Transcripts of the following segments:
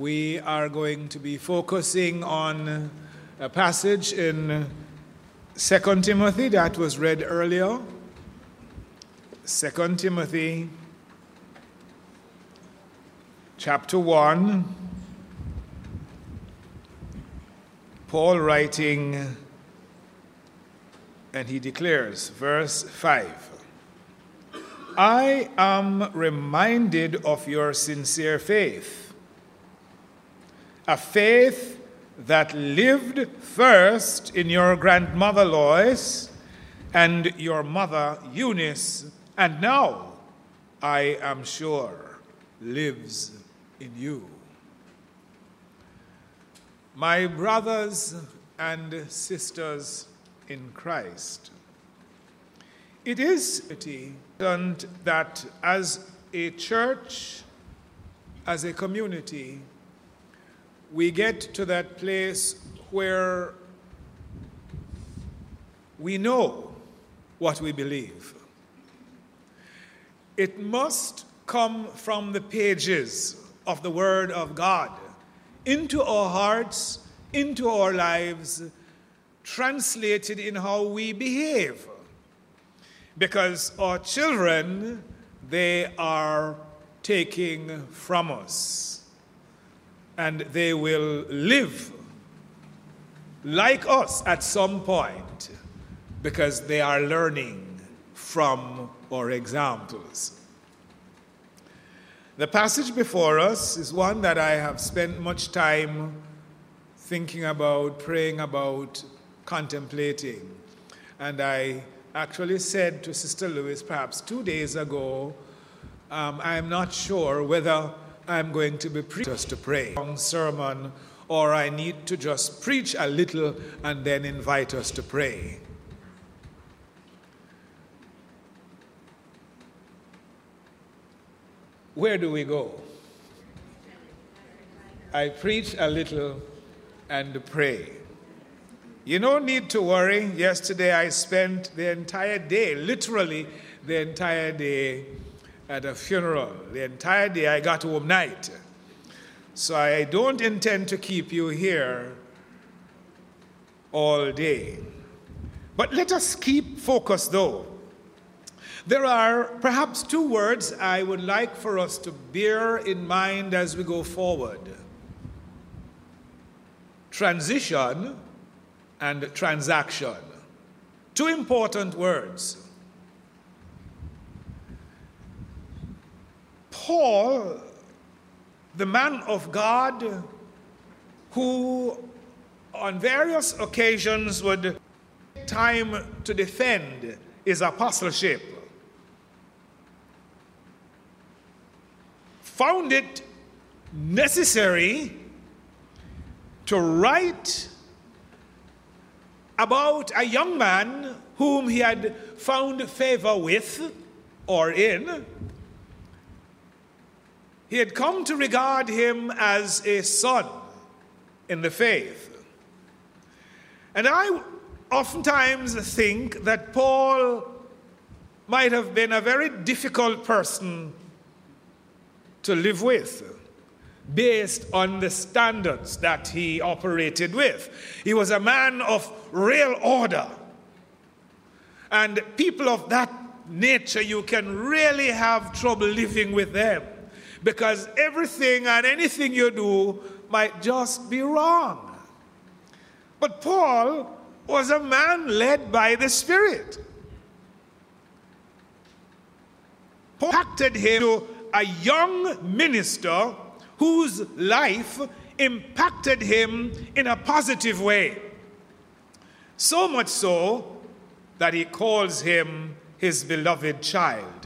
We are going to be focusing on a passage in 2 Timothy that was read earlier. 2 Timothy chapter 1. Paul writing, and he declares, verse 5 I am reminded of your sincere faith, a faith that lived first in your grandmother Lois and your mother Eunice, and now, I am sure, lives in you. My brothers and sisters in Christ, it is important that as a church, as a community, we get to that place where we know what we believe. It must come from the pages of the Word of God into our hearts, into our lives, translated in how we behave. Because our children, they are taking from us. And they will live like us at some point because they are learning from our examples. The passage before us is one that I have spent much time thinking about, praying about, contemplating. And I actually said to Sister Lewis perhaps two days ago, um, I'm not sure whether I'm going to be preaching to pray long sermon or I need to just preach a little and then invite us to pray. Where do we go? I preach a little and pray. You no need to worry. Yesterday I spent the entire day, literally the entire day, at a funeral. The entire day I got home night. So I don't intend to keep you here all day. But let us keep focus though. There are perhaps two words I would like for us to bear in mind as we go forward transition and transaction. Two important words. Paul, the man of God, who on various occasions would take time to defend his apostleship, found it necessary to write about a young man whom he had found favor with or in. He had come to regard him as a son in the faith. And I oftentimes think that Paul might have been a very difficult person to live with based on the standards that he operated with. He was a man of real order. And people of that nature, you can really have trouble living with them because everything and anything you do might just be wrong. But Paul was a man led by the Spirit. Paul him to a young minister whose life impacted him in a positive way. So much so that he calls him his beloved child.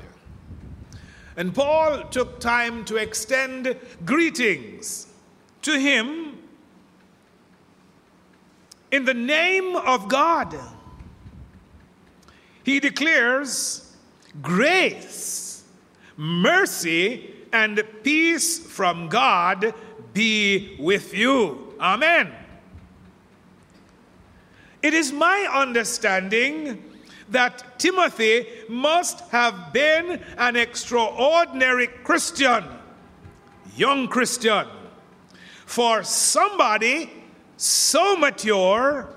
And Paul took time to extend greetings to him in the name of God. He declares grace, mercy, and peace from God be with you. Amen. It is my understanding that Timothy must have been an extraordinary Christian, young Christian, for somebody so mature,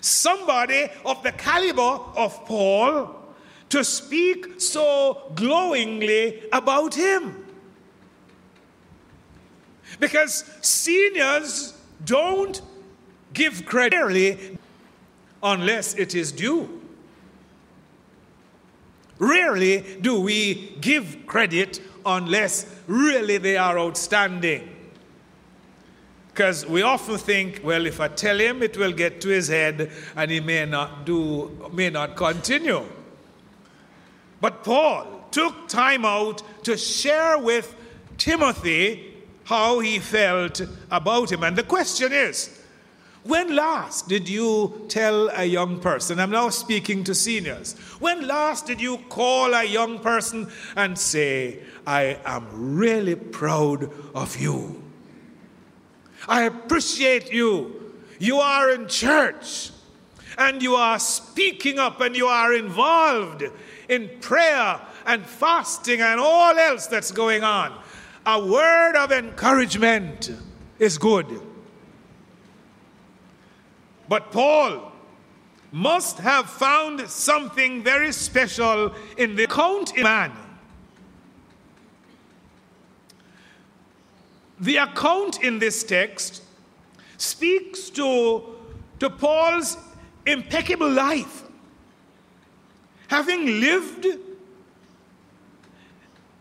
somebody of the caliber of Paul, to speak so glowingly about him. Because seniors don't give credit unless it is due. Rarely do we give credit unless really they are outstanding. Because we often think, well, if I tell him, it will get to his head and he may not do, may not continue. But Paul took time out to share with Timothy how he felt about him. And the question is, when last did you tell a young person, I'm now speaking to seniors, when last did you call a young person and say, I am really proud of you? I appreciate you. You are in church and you are speaking up and you are involved in prayer and fasting and all else that's going on. A word of encouragement is good. But Paul must have found something very special in the account in man. The account in this text speaks to, to Paul's impeccable life. Having lived,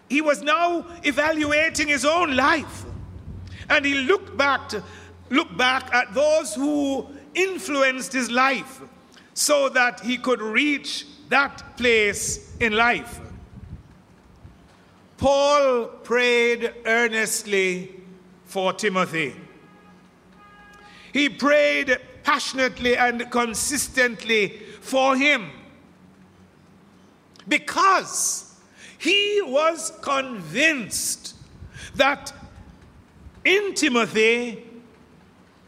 he was now evaluating his own life. And he looked back, to, looked back at those who influenced his life so that he could reach that place in life. Paul prayed earnestly for Timothy. He prayed passionately and consistently for him because he was convinced that in Timothy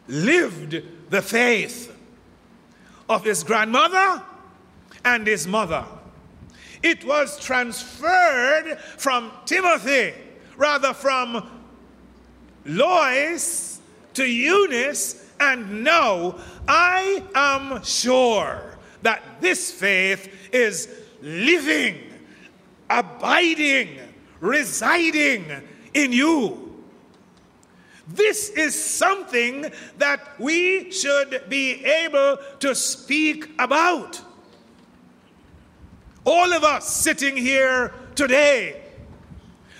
lived the faith of his grandmother and his mother. It was transferred from Timothy, rather from Lois to Eunice, and now I am sure that this faith is living, abiding, residing in you. This is something that we should be able to speak about. All of us sitting here today,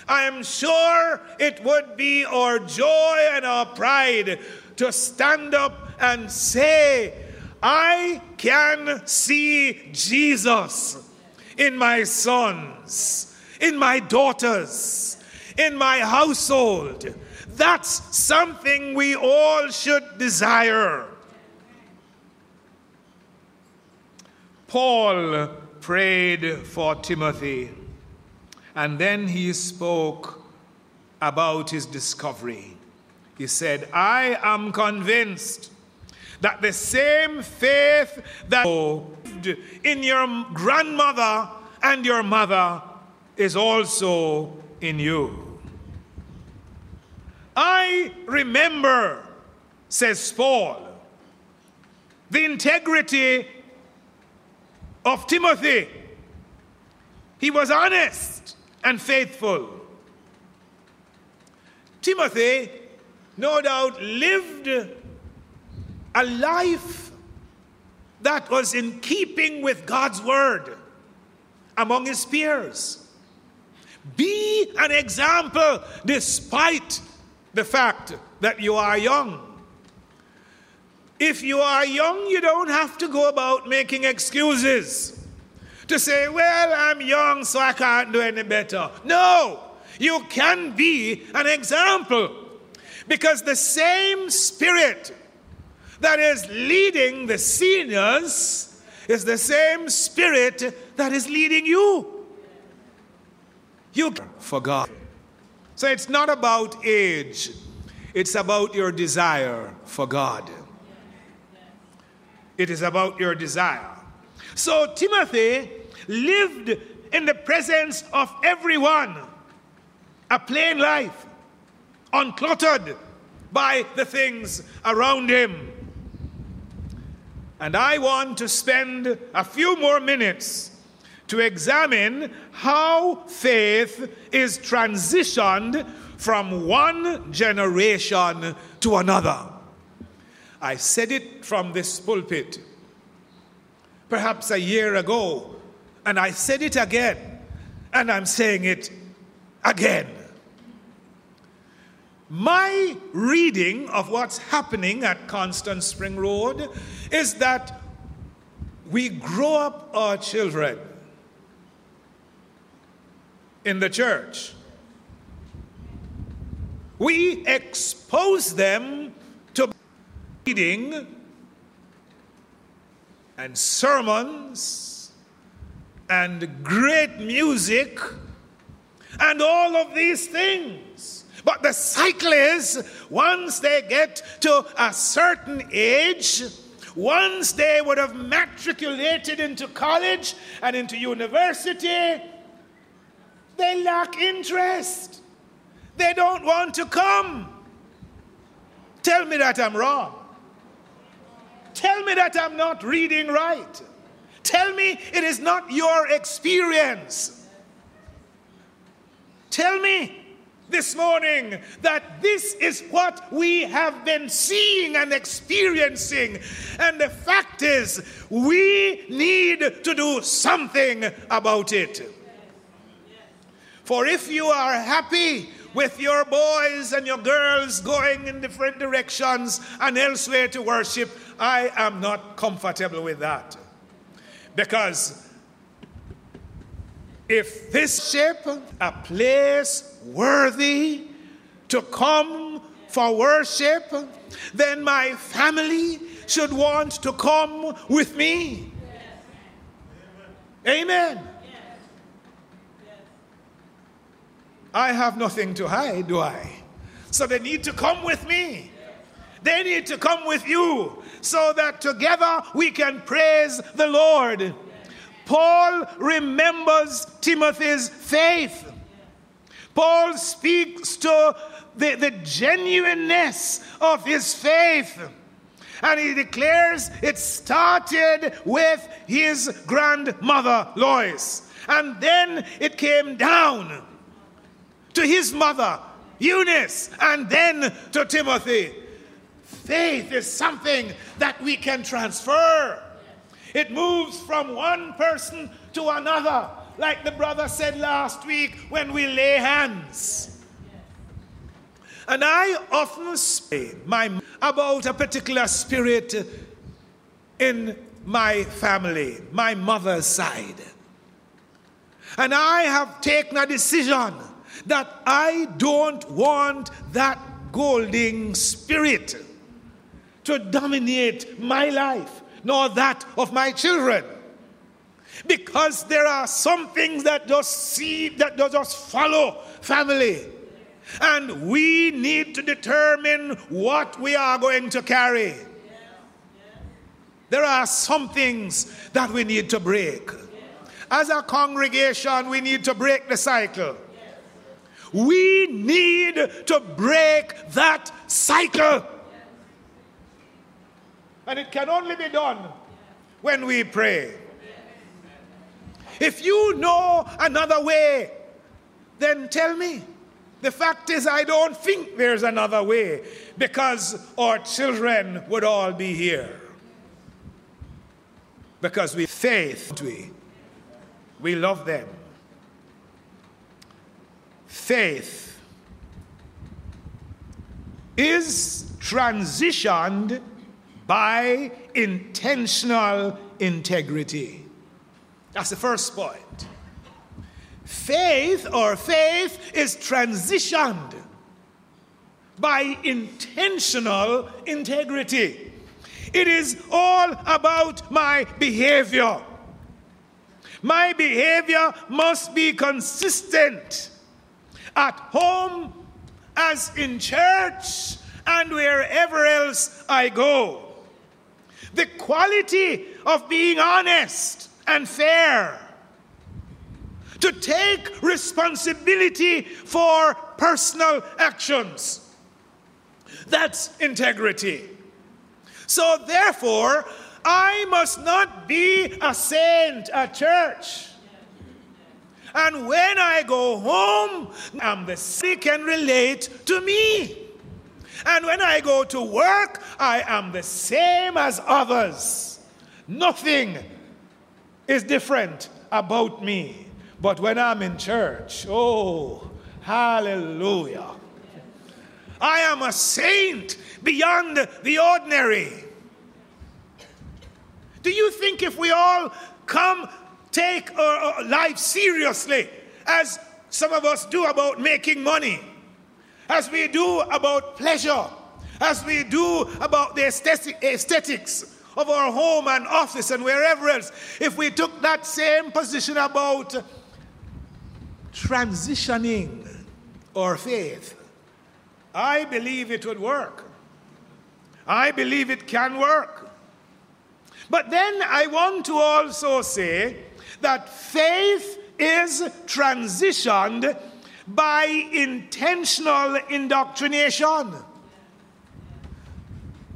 I am sure it would be our joy and our pride to stand up and say, I can see Jesus in my sons, in my daughters, in my household that's something we all should desire. Paul prayed for Timothy, and then he spoke about his discovery. He said, I am convinced that the same faith that in your grandmother and your mother is also in you. I remember, says Paul, the integrity of Timothy. He was honest and faithful. Timothy, no doubt, lived a life that was in keeping with God's word among his peers. Be an example despite the fact that you are young. If you are young, you don't have to go about making excuses to say, Well, I'm young, so I can't do any better. No, you can be an example because the same spirit that is leading the seniors is the same spirit that is leading you. You for God. So it's not about age, it's about your desire for God. It is about your desire. So Timothy lived in the presence of everyone, a plain life, uncluttered, by the things around him. And I want to spend a few more minutes to examine how faith is transitioned from one generation to another. I said it from this pulpit perhaps a year ago, and I said it again, and I'm saying it again. My reading of what's happening at Constant Spring Road is that we grow up our children in the church. We expose them to reading and sermons and great music and all of these things. But the cycle is once they get to a certain age, once they would have matriculated into college and into university, they lack interest. They don't want to come. Tell me that I'm wrong. Tell me that I'm not reading right. Tell me it is not your experience. Tell me this morning that this is what we have been seeing and experiencing. And the fact is, we need to do something about it. For if you are happy with your boys and your girls going in different directions and elsewhere to worship, I am not comfortable with that. Because if this ship, a place worthy to come for worship, then my family should want to come with me. Amen. I have nothing to hide, do I? So they need to come with me. They need to come with you so that together we can praise the Lord. Paul remembers Timothy's faith. Paul speaks to the, the genuineness of his faith. And he declares it started with his grandmother, Lois. And then it came down to his mother, Eunice, and then to Timothy. Faith is something that we can transfer. It moves from one person to another, like the brother said last week when we lay hands. And I often speak my, about a particular spirit in my family, my mother's side. And I have taken a decision that I don't want that Golding spirit to dominate my life, nor that of my children. Because there are some things that just see, that just follow family. And we need to determine what we are going to carry. There are some things that we need to break. As a congregation, we need to break the cycle. We need to break that cycle. And it can only be done when we pray. If you know another way, then tell me. The fact is, I don't think there's another way because our children would all be here. Because we faith, we, we love them faith is transitioned by intentional integrity. That's the first point. Faith or faith is transitioned by intentional integrity. It is all about my behavior. My behavior must be consistent at home, as in church, and wherever else I go. The quality of being honest and fair, to take responsibility for personal actions, That's integrity. So, therefore, I must not be a saint at church. And when I go home, I'm the sick can relate to me. And when I go to work, I am the same as others. Nothing is different about me. But when I'm in church, oh, hallelujah. I am a saint beyond the ordinary. Do you think if we all come take our life seriously, as some of us do about making money, as we do about pleasure, as we do about the aesthetics of our home and office and wherever else, if we took that same position about transitioning our faith, I believe it would work. I believe it can work. But then I want to also say that faith is transitioned by intentional indoctrination.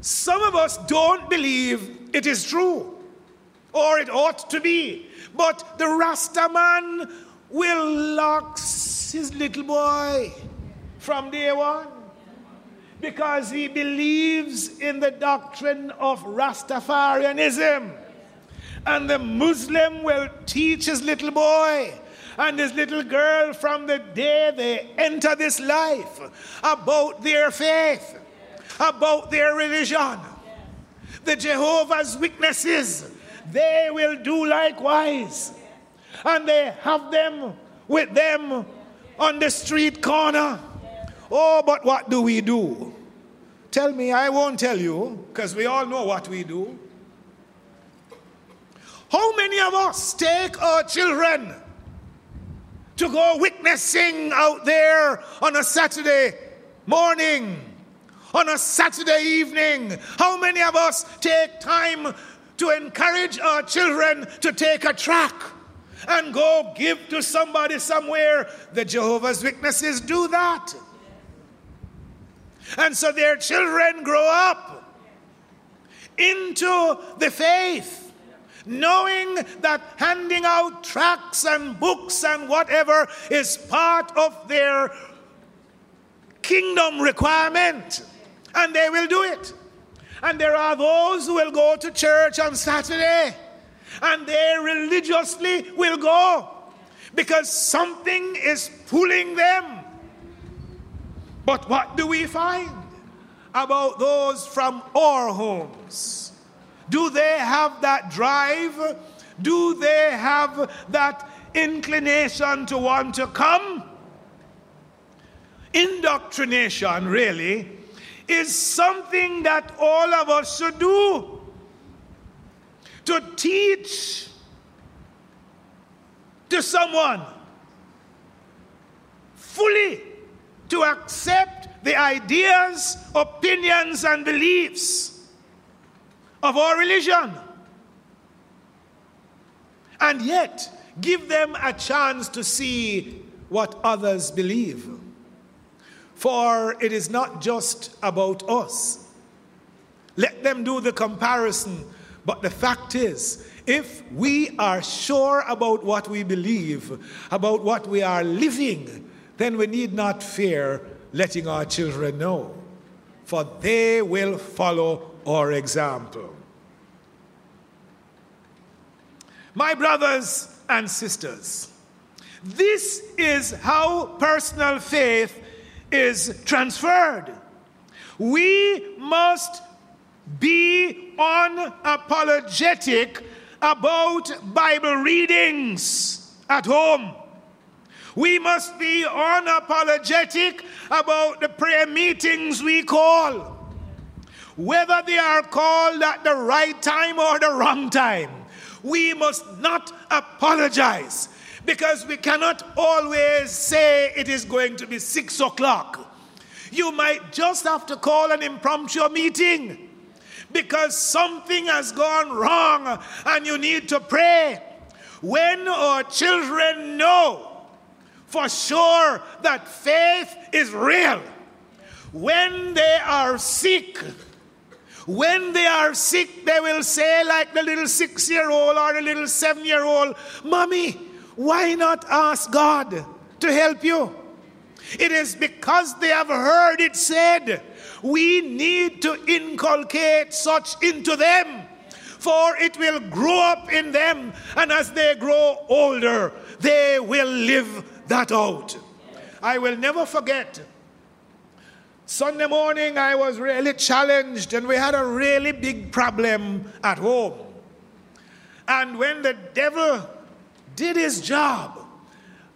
Some of us don't believe it is true, or it ought to be. But the Rasta man will lock his little boy from day one because he believes in the doctrine of Rastafarianism. And the Muslim will teach his little boy and his little girl from the day they enter this life about their faith, about their religion. The Jehovah's Witnesses, they will do likewise. And they have them with them on the street corner. Oh, but what do we do? Tell me, I won't tell you, because we all know what we do. How many of us take our children to go witnessing out there on a Saturday morning, on a Saturday evening? How many of us take time to encourage our children to take a track and go give to somebody somewhere? The Jehovah's Witnesses do that. And so their children grow up into the faith knowing that handing out tracts and books and whatever is part of their kingdom requirement. And they will do it. And there are those who will go to church on Saturday and they religiously will go because something is pulling them. But what do we find about those from our homes? Do they have that drive? Do they have that inclination to want to come? Indoctrination, really, is something that all of us should do. To teach to someone fully to accept the ideas, opinions, and beliefs of our religion. And yet, give them a chance to see what others believe. For it is not just about us. Let them do the comparison. But the fact is, if we are sure about what we believe, about what we are living, then we need not fear letting our children know, for they will follow or example. My brothers and sisters, this is how personal faith is transferred. We must be unapologetic about Bible readings at home. We must be unapologetic about the prayer meetings we call whether they are called at the right time or the wrong time. We must not apologize because we cannot always say it is going to be six o'clock. You might just have to call an impromptu meeting because something has gone wrong and you need to pray. When our children know for sure that faith is real, when they are sick, when they are sick, they will say, like the little six year old or the little seven year old, Mommy, why not ask God to help you? It is because they have heard it said. We need to inculcate such into them, for it will grow up in them, and as they grow older, they will live that out. I will never forget. Sunday morning, I was really challenged, and we had a really big problem at home. And when the devil did his job,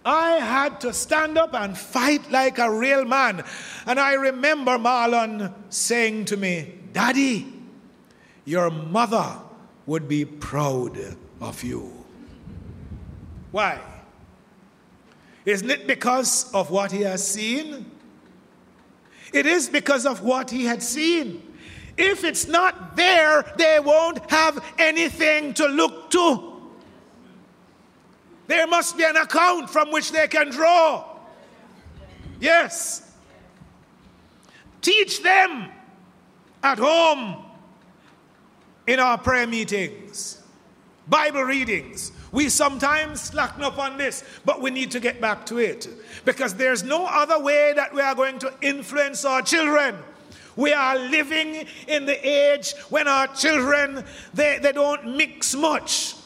I had to stand up and fight like a real man. And I remember Marlon saying to me, Daddy, your mother would be proud of you. Why? Isn't it because of what he has seen? It is because of what he had seen. If it's not there, they won't have anything to look to. There must be an account from which they can draw. Yes. Teach them at home in our prayer meetings, Bible readings. We sometimes slacken up on this, but we need to get back to it because there's no other way that we are going to influence our children. We are living in the age when our children they, they don't mix much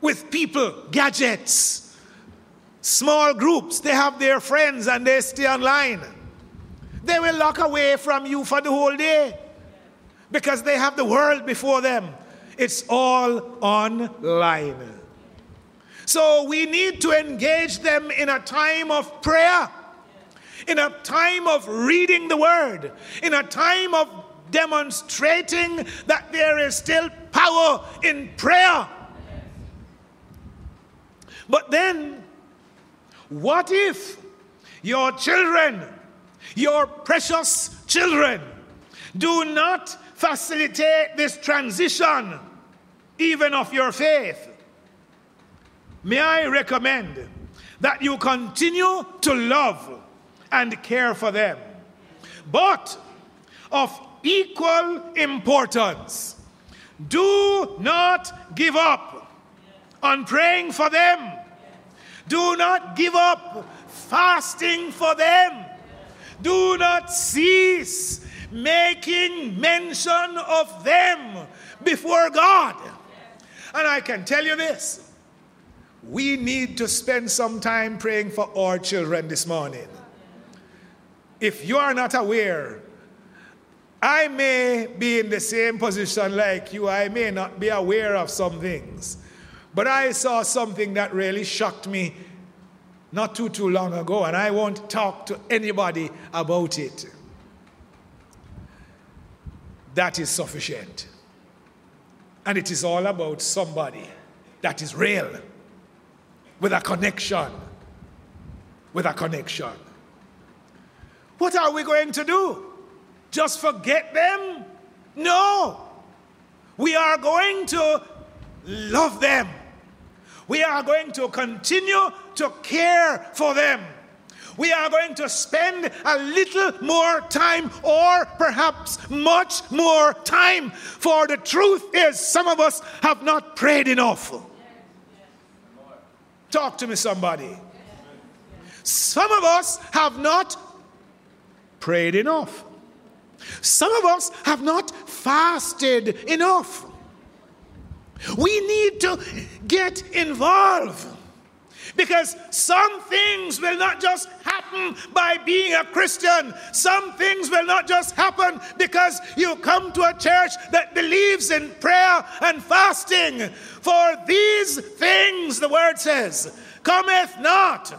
with people, gadgets, small groups. They have their friends and they stay online. They will lock away from you for the whole day because they have the world before them. It's all online. So we need to engage them in a time of prayer, in a time of reading the word, in a time of demonstrating that there is still power in prayer but then, what if your children, your precious children, do not facilitate this transition, even of your faith? May I recommend that you continue to love and care for them. But of equal importance, do not give up on praying for them do not give up fasting for them. Do not cease making mention of them before God. And I can tell you this we need to spend some time praying for our children this morning. If you are not aware, I may be in the same position like you, I may not be aware of some things. But I saw something that really shocked me not too, too long ago, and I won't talk to anybody about it. That is sufficient. And it is all about somebody that is real, with a connection. With a connection. What are we going to do? Just forget them? No. We are going to love them we are going to continue to care for them. We are going to spend a little more time, or perhaps much more time. For the truth is, some of us have not prayed enough. Talk to me, somebody. Some of us have not prayed enough. Some of us have not fasted enough. We need to get involved. Because some things will not just happen by being a Christian. Some things will not just happen because you come to a church that believes in prayer and fasting. For these things, the word says, cometh not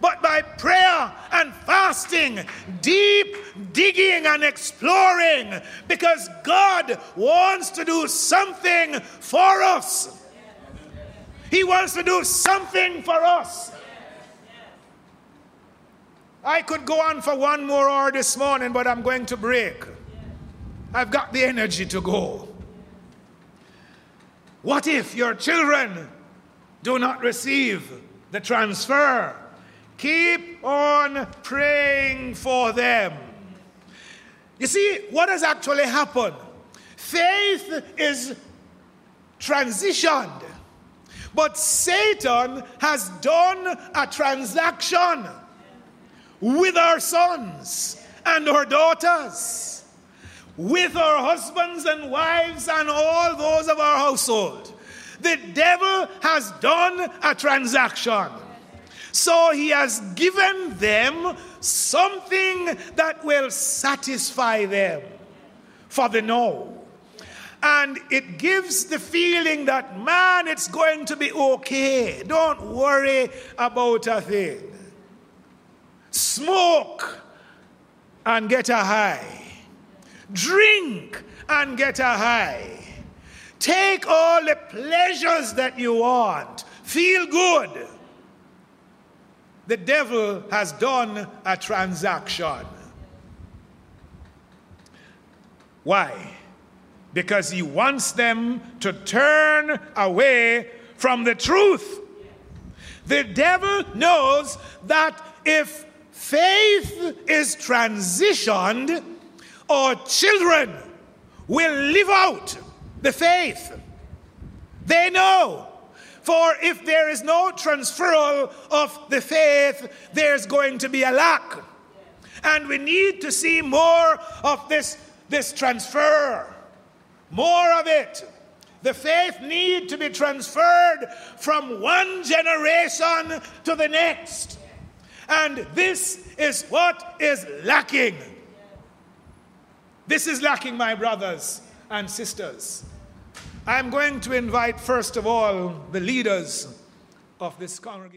but by prayer and fasting, deep digging and exploring, because God wants to do something for us. He wants to do something for us. I could go on for one more hour this morning, but I'm going to break. I've got the energy to go. What if your children do not receive the transfer Keep on praying for them. You see, what has actually happened? Faith is transitioned, but Satan has done a transaction with our sons and our daughters, with our husbands and wives and all those of our household. The devil has done a transaction. So he has given them something that will satisfy them for the no. And it gives the feeling that, man, it's going to be okay. Don't worry about a thing. Smoke and get a high. Drink and get a high. Take all the pleasures that you want. Feel good. The devil has done a transaction. Why? Because he wants them to turn away from the truth. The devil knows that if faith is transitioned, our children will live out the faith. They know. For if there is no transferal of the faith, there's going to be a lack. And we need to see more of this, this transfer, more of it. The faith need to be transferred from one generation to the next. And this is what is lacking. This is lacking, my brothers and sisters. I'm going to invite, first of all, the leaders of this congregation.